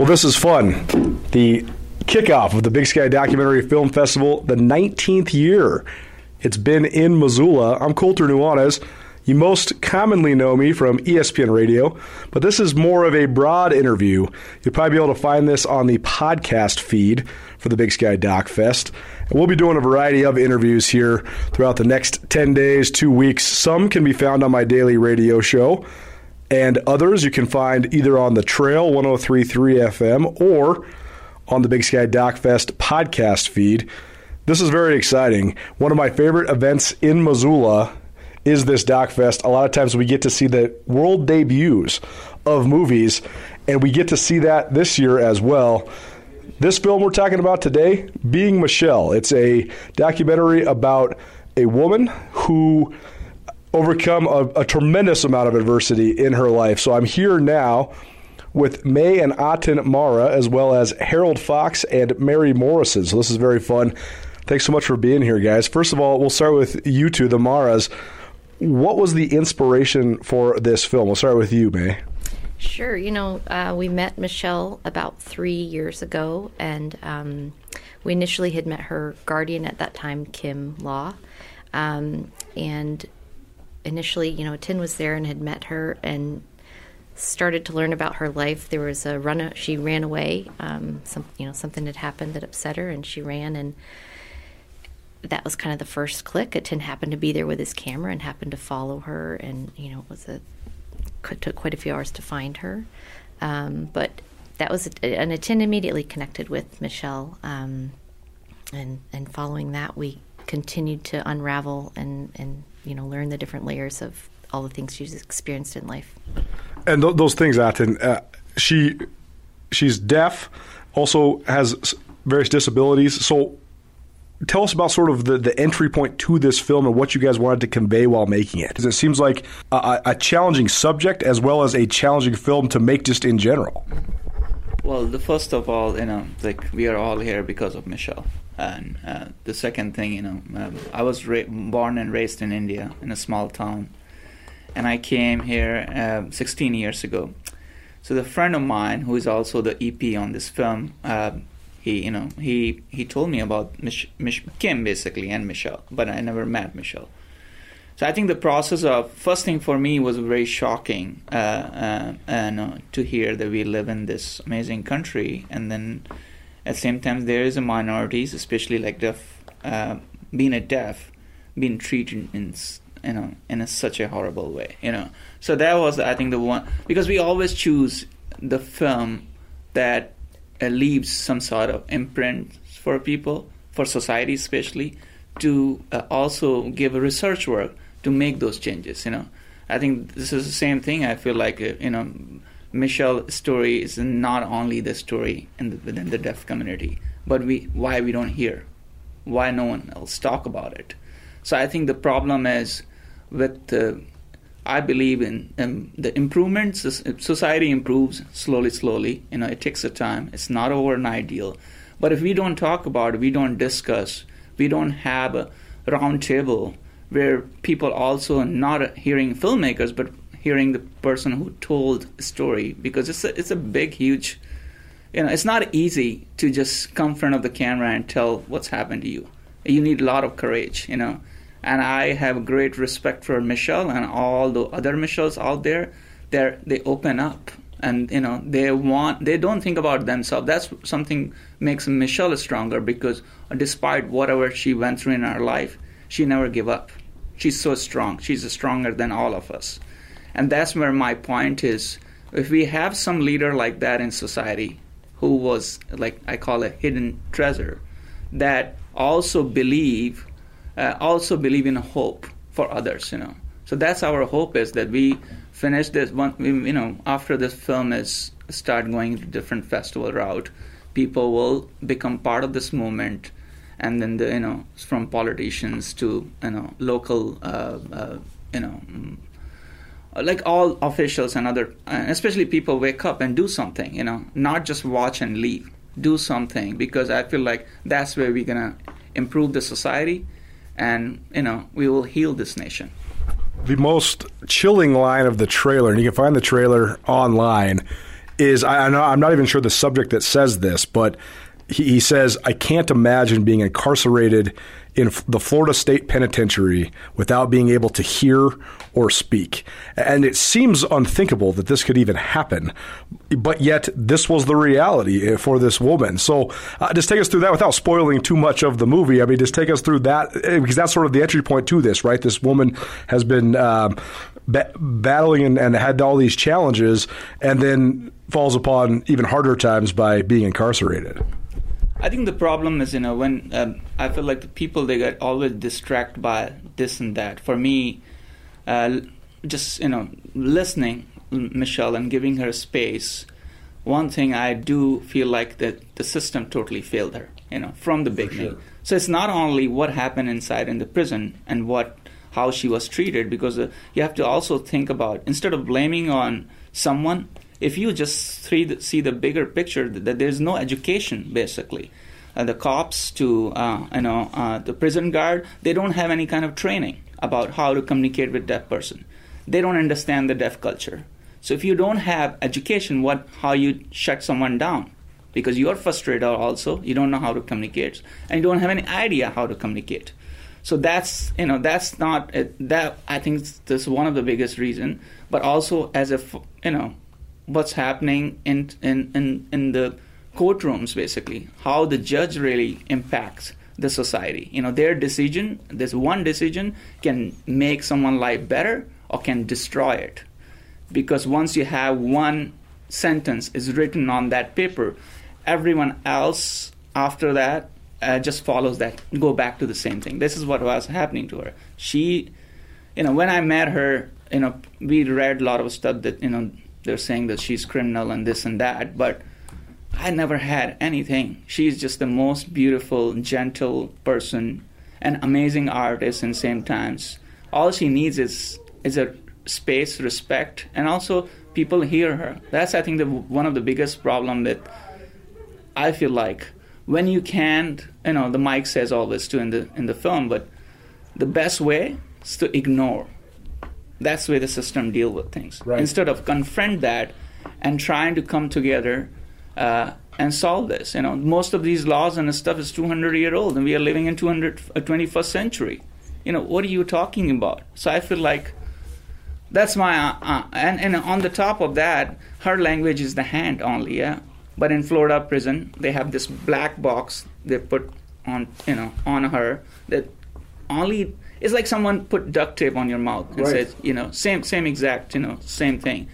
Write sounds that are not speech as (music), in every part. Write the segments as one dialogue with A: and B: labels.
A: Well, this is fun. The kickoff of the Big Sky Documentary Film Festival, the 19th year. It's been in Missoula. I'm Colter Nuanez. You most commonly know me from ESPN Radio, but this is more of a broad interview. You'll probably be able to find this on the podcast feed for the Big Sky Doc Fest. And we'll be doing a variety of interviews here throughout the next 10 days, two weeks. Some can be found on my daily radio show and others you can find either on the Trail 1033 FM or on the Big Sky Doc Fest podcast feed. This is very exciting. One of my favorite events in Missoula is this Doc Fest. A lot of times we get to see the world debuts of movies, and we get to see that this year as well. This film we're talking about today, Being Michelle, it's a documentary about a woman who overcome a, a, tremendous amount of adversity in her life. So I'm here now with Mae and Atin Mehra, as well as Harold Foxx and Mary Morrison. So this is very fun. Thanks so much for being here, guys. First of all, we'll start with you two, the Mehras. What was the inspiration for this film? We'll start with you, Mae.
B: Sure. You know, uh, we met Michelle about three years ago, and um, we initially had met her guardian at that time, Kim Law. Um, and initially, you know, Tin was there and had met her and started to learn about her life. There was a run. She ran away. Um, some, you know, something had happened that upset her, and she ran. And that was kind of the first click. Tin happened to be there with his camera and happened to follow her, and you know, it was a took quite a few hours to find her. Um, but that was and Tin immediately connected with Michelle. Um, and and following that, we continued to unravel and and you know learn the different layers of all the things she's experienced in life.
A: And th- those things, Atin, uh, she she's deaf, also has various disabilities. So tell us about sort of the, the entry point to this film and what you guys wanted to convey while making it. Because it seems like a, a, challenging subject as well as a challenging film to make just in general.
C: Well, the first of all, you know, like we are all here because of Michelle. And uh, the second thing, you know, um, I was ra- born and raised in India in a small town, and I came here uh, 16 years ago. So the friend of mine, who is also the EP on this film, uh, he, you know, he he told me about Mich- Mich- Kim basically and Michelle, but I never met Michelle. So I think the process of first thing for me was very shocking, uh, uh, and uh, to hear that we live in this amazing country, and then at the same time, there is a minorities, especially like deaf, uh, being a deaf, being treated in you know in a, such a horrible way. You know, so that was I think the one because we always choose the film that uh, leaves some sort of imprint for people, for society especially, to uh, also give a research work to make those changes. You know, I think this is the same thing. I feel like uh, you know Michelle's story is not only the story the, within the deaf community, but we why we don't hear, why no one else talk about it. So I think the problem is with uh, I believe in um, the improvements. Society improves slowly, slowly. You know, it takes a time. It's not overnight deal. But if we don't talk about it, we don't discuss, we don't have a round table where people also not hearing filmmakers, but hearing the person who told a story because it's a, it's a big, huge, you know, it's not easy to just come in front of the camera and tell what's happened to you. You need a lot of courage, you know. And I have great respect for Michelle and all the other Michelles out there. They they open up and you know they want they don't think about themselves. That's something makes Michelle stronger because despite whatever she went through in her life, she never give up. She's so strong. She's stronger than all of us. And that's where my point is. If we have some leader like that in society, who was like I call a hidden treasure, that also believe, uh, also believe in hope for others, you know. So that's our hope is that we finish this one, you know, after this film is start going to different festival route, people will become part of this movement, and then the you know from politicians to you know local uh, uh, you know like all officials and other uh, especially people wake up and do something you know not just watch and leave. Do something because i feel like that's where we're gonna improve the society and you know we will heal this nation.
A: The most chilling line of the trailer and you can find the trailer online is I, I'm not- I'm not even sure the subject that says this, but he, he says, I can't imagine being incarcerated in the Florida State Penitentiary without being able to hear or speak. And it seems unthinkable that this could even happen, but yet this was the reality uh, for this woman. So uh, just take us through that without spoiling too much of the movie. I mean, just take us through that uh, because that's sort of the entry point to this, right? This woman has been um, ba- battling and, and had all these challenges and then falls upon even harder times by being incarcerated.
C: I think the problem is, you know, when um, I feel like the people they get always distracted by this and that. For me, uh, just you know, listening Michelle and giving her space. One thing I do feel like that the system totally failed her, you know, from the beginning. So it's not only what happened inside in the prison and what how she was treated, because uh, you have to also think about instead of blaming on someone, if you just see the, see the bigger picture, that, there's no education basically. Uh, the cops to uh, you know uh, the prison guard, they don't have any kind of training about how to communicate with deaf person. They don't understand the deaf culture. So if you don't have education, what how you shut someone down? Because you are frustrated also, you don't know how to communicate, and you don't have any idea how to communicate. So that's you know that's not that I think that's one of the biggest reason. But also as a you know what's happening in in in, in the courtrooms basically. How the judge really impacts the society. You know their decision this one decision can make someone's life better or can destroy it. Because once you have one sentence is written on that paper everyone else after that uh, just follows that go back to the same thing. This is what was happening to her. She you know when i met her you know we read a lot of stuff that you know they're saying that she's criminal and this and that but i never had anything. She's just the most beautiful gentle person an amazing artist in same times. All she needs is is a space respect and also people hear her. That's i think the one of the biggest problem that i feel like. When you can't you know the mic says all this too in the in the film but the best way is to ignore that's the way the system deal with things.
A: Right.
C: instead of confront that and trying to come together uh, and solve this you know. Most of these laws and stuff is 200 year old and we are living in 200 uh, 21st century. You know what are you talking about? So i feel like that's my uh, uh, and and on the top of that her language is the hand only yeah. But in florida prison they have this black box they put on you know on her that only it's like someone put duct tape on your mouth and
A: Right.
C: says you know same same exact you know same thing.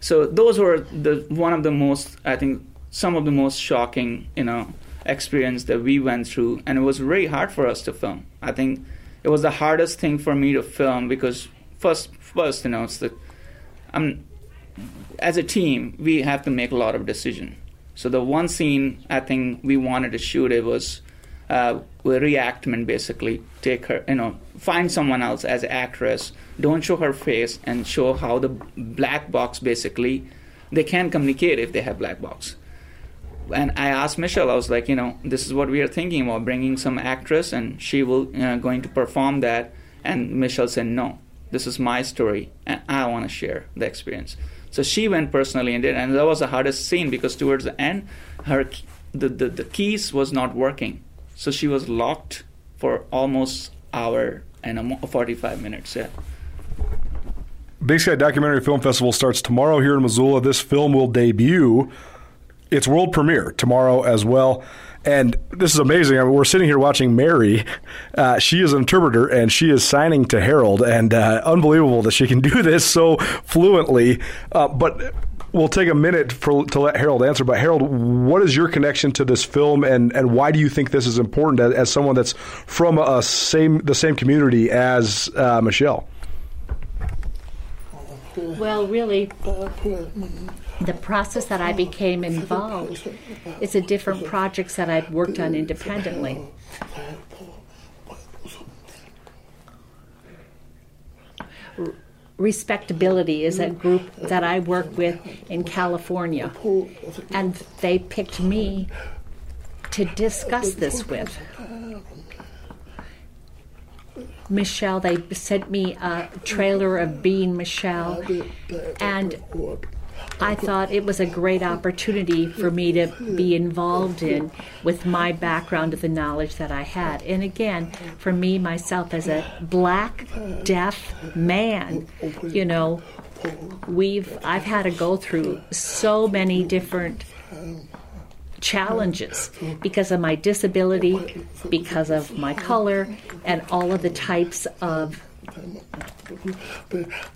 C: So those were the one of the most i think some of the most shocking you know experience that we went through. And it was very hard for us to film. I think it was the hardest thing for me to film because first first you know it's the i'm as a team we have to make a lot of decision. So the one scene i think we wanted to shoot it was uh, with reactment basically take her you know find someone else as actress don't show her face and show how the black box basically they can communicate if they have black box and I asked Michelle, I was like, you know, this is what we are thinking about bringing some actress, and she will uh, going to perform that. And Michelle said, no, this is my story, and I want to share the experience. So she went personally and did, and that was the hardest scene because towards the end, her the, the, the keys was not working, so she was locked for almost hour and a mo- 45 minutes. Yeah.
A: Big Sky Documentary Film Festival starts tomorrow here in Missoula. This film will debut its world premiere tomorrow as well. And this is amazing. I mean, we're sitting here watching Mary. (laughs) Uh, she is an interpreter and she is signing to Harold, and uh, unbelievable that she can do this so fluently. Uh, but we'll take a minute for, to let Harold answer. But Harold, what is your connection to this film, and, and why do you think this is important as, as someone that's from a same the same community as uh, Michelle?
D: Well, really, the process that I became involved is a different projects that I'd worked on independently. Respectability is a group that I work with in California, and they picked me to discuss this with. Michelle, they sent me a trailer of Being Michelle, and I thought it was a great opportunity for me to be involved in with my background of the knowledge that I had. And again, for me, myself, as a black, deaf man, you know, we've I've had to go through so many different challenges because of my disability, because of my color, and all of the types of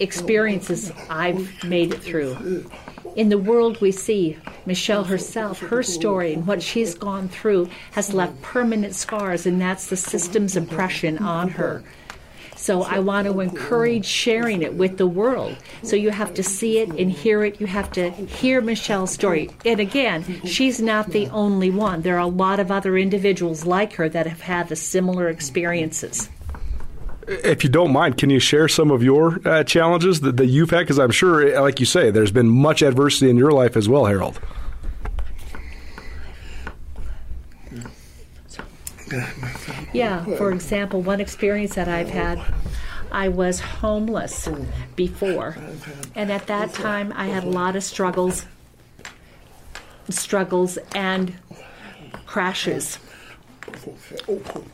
D: experiences I've made it through. In the world we see, Michelle herself, her story and what she's gone through has left permanent scars, and that's the system's impression on her. So I want to encourage sharing it with the world. So you have to see it and hear it. You have to hear Michelle's story. And again, she's not the only one. There are a lot of other individuals like her that have had the similar experiences.
A: If you don't mind, can you share some of your uh, challenges that, that you've had? Because I'm sure, like you say, there's been much adversity in your life as well, Harold.
D: Yeah, for example, one experience that I've had, I was homeless before. And at that time, I had a lot of struggles, struggles and crashes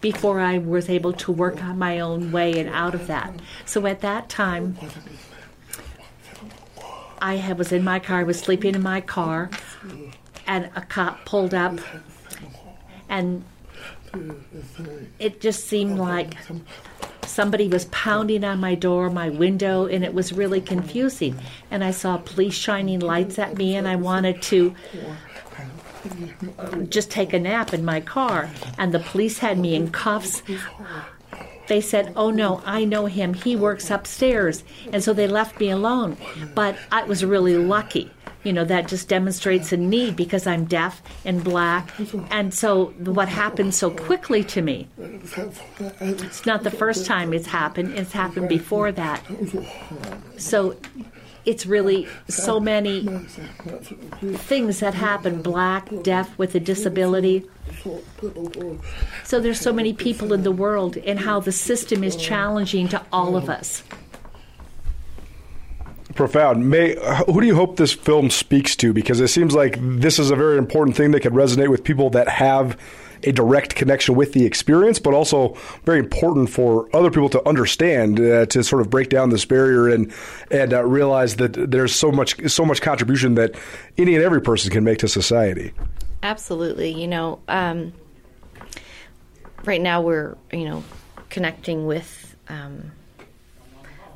D: before I was able to work on my own way and out of that. So at that time, I was in my car, I was sleeping in my car, and a cop pulled up and it just seemed like somebody was pounding on my door, my window, and it was really confusing. And I saw police shining lights at me, and I wanted to just take a nap in my car. And the police had me in cuffs. They said, Oh no, I know him. He works upstairs. And so they left me alone. But I was really lucky you know that just demonstrates a need because i'm deaf and black and so what happened so quickly to me it's not the first time it's happened it's happened before that so it's really so many things that happen black deaf with a disability. so there's so many people in the world and how the system is challenging to all of us.
A: Profound. Mae, who do you hope this film speaks to? Because it seems like this is a very important thing that could resonate with people that have a direct connection with the experience, but also very important for other people to understand uh, to sort of break down this barrier and and uh, realize that there's so much so much contribution that any and every person can make to society.
B: Absolutely, you know, um, right now we're you know connecting with. Um,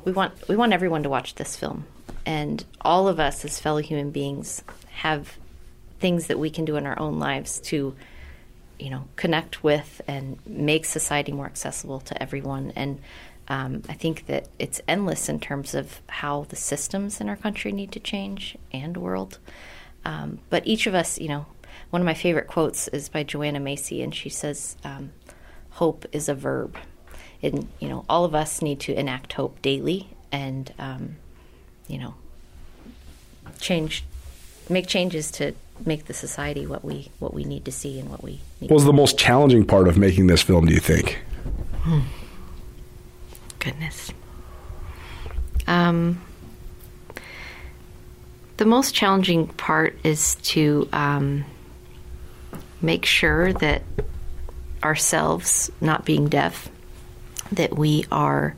B: we want we want everyone to watch this film, and all of us as fellow human beings have things that we can do in our own lives to, you know, connect with and make society more accessible to everyone. And um, I think that it's endless in terms of how the systems in our country need to change and world. Um, but each of us, you know, one of my favorite quotes is by Joanna Macy, and she says, um, "Hope is a verb." and you know all of us need to enact hope daily and um, you know change make changes to make the society what we what we need to see and what we need
A: what was the most challenging part of making this film do you think hmm.
B: goodness um, the most challenging part is to um, make sure that ourselves not being deaf that we are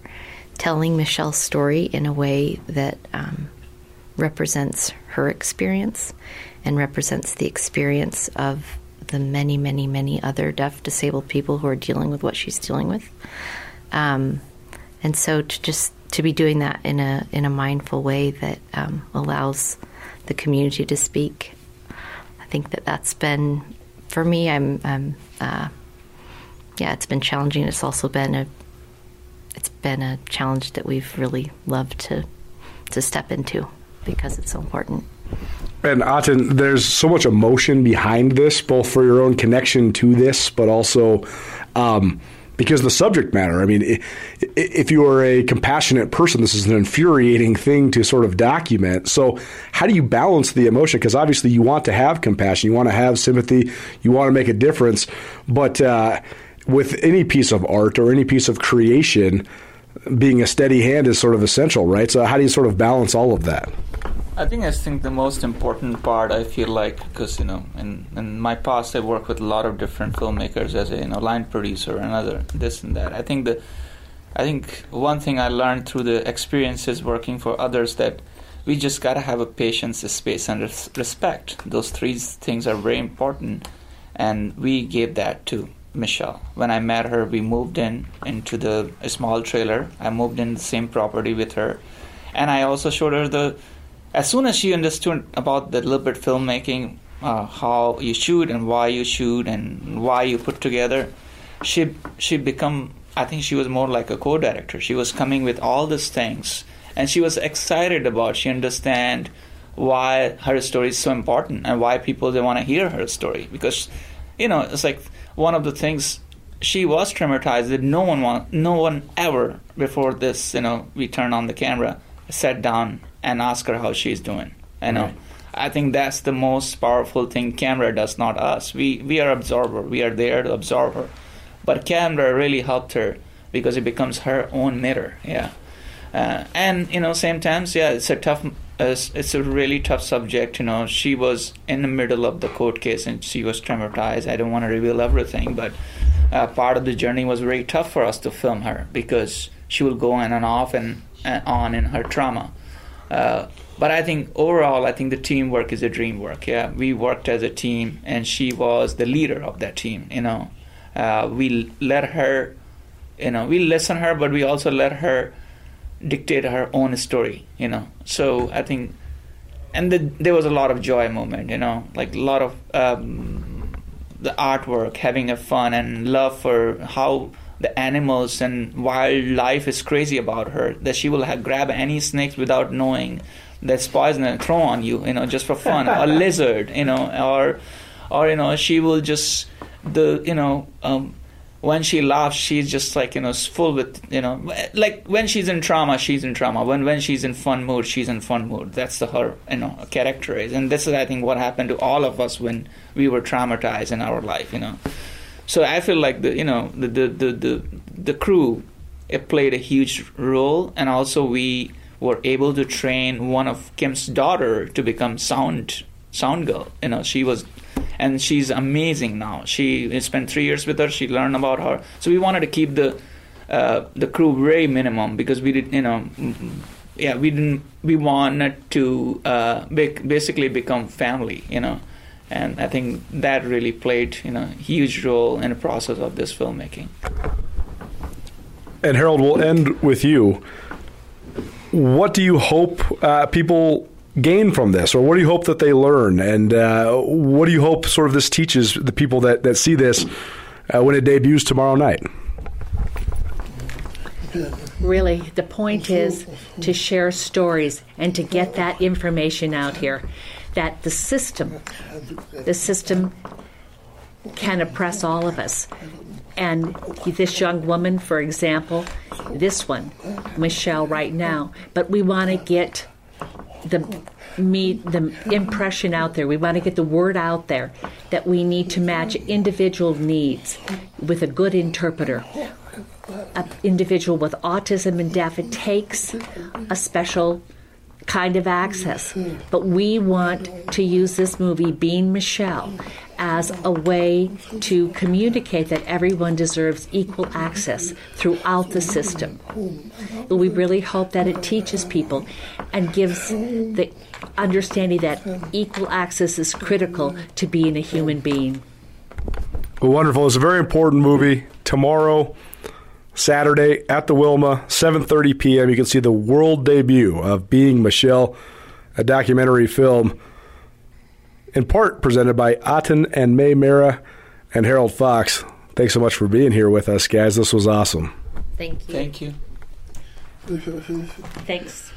B: telling Michelle's story in a way that um, represents her experience and represents the experience of the many, many, many other deaf, disabled people who are dealing with what she's dealing with. Um, and so to just to be doing that in a in a mindful way that um, allows the community to speak, I think that that's been for me. I'm, I'm uh, yeah, it's been challenging. It's also been a it's been a challenge that we've really loved to to step into because it's so important.
A: And Atin, there's so much emotion behind this, both for your own connection to this, but also um, because the subject matter. I mean, if you are a compassionate person, this is an infuriating thing to sort of document. So, how do you balance the emotion? Because obviously, you want to have compassion, you want to have sympathy, you want to make a difference, but uh, with any piece of art or any piece of creation, being a steady hand is sort of essential, right? So, how do you sort of balance all of that?
C: I think I think the most important part I feel like because you know in in my past I worked with a lot of different filmmakers as a you know line producer and other this and that. I think the I think one thing I learned through the experiences working for others that we just gotta have a patience, a space, and res- respect. Those three things are very important, and we gave that to Michelle. When I met her, we moved in into the small trailer. I moved in the same property with her, and I also showed her the. As soon as she understood about the deliberate filmmaking, uh, how you shoot and why you shoot and why you put together, she she become. I think she was more like a co-director. She was coming with all these things, and she was excited about. She understand why her story is so important and why people they want to hear her story because you know it's like one of the things she was traumatized that no one want, no one ever before this you know we turn on the camera sat down and asked her how she's doing you know.
A: Right.
C: i think that's the most powerful thing camera does not us. We we are observer we are there to observe her. But camera really helped her because it becomes her own mirror yeah. Uh, and you know same times yeah it's a tough it's, it's a really tough subject you know. She was in the middle of the court case and she was traumatized. I don't want to reveal everything but uh, part of the journey was very tough for us to film her because she will go on and off and on in her trauma uh, but I think overall, I think the teamwork is a dream work. Yeah, we worked as a team, and she was the leader of that team. You know, uh, we let her, you know, we listen her, but we also let her dictate her own story. You know, so I think, and the, there was a lot of joy moment. You know, like a lot of um, the artwork, having a fun and love for how the animals and wildlife is crazy about her that she will have, grab any snakes without knowing that's poison and throw on you you know just for fun. A (laughs) lizard you know or or you know she will just the you know um, when she laughs she's just like you know full with you know like when she's in trauma she's in trauma. When when she's in fun mood she's in fun mood. That's the her you know character is. And this is i think what happened to all of us when we were traumatized in our life you know so I feel like the you know the the the the, the crew it played a huge role, and also we were able to train one of Kim's daughter to become sound sound girl. You know, she was, and she's amazing now. She spent three years with her. She learned about her. So we wanted to keep the uh, the crew very minimum because we did you know. Yeah, we didn't. We wanted to uh, bec- basically become family, you know and I think that really played you know huge role in the process of this filmmaking.
A: And Harold, we'll end with you. What do you hope uh, people gain from this, or what do you hope that they learn, and uh, what do you hope sort of this teaches the people that, that see this uh, when it debuts tomorrow night?
D: Really, the point is to share stories and to get that information out here. That the system, the system can oppress all of us. And this young woman, for example, this one, Michelle, right now, but we want to get the me the impression out there. We want to get the word out there that we need to match individual needs with a good interpreter. An individual with autism and deaf, it takes a special kind of access. But we want to use this movie, Being Michelle, as a way to communicate that everyone deserves equal access throughout the system. We really hope that it teaches people and gives the understanding that equal access is critical to being a human being.
A: Well, wonderful. It's a very important movie. Tomorrow, Saturday at the Wilma, 7:30 p.m. You can see the world debut of Being Michelle, a documentary film, in part presented by Atin and Mae Mehra and Harold Foxx. Thanks so much for being here with us, guys. This was awesome.
B: Thank you.
C: Thank you.
D: Thanks.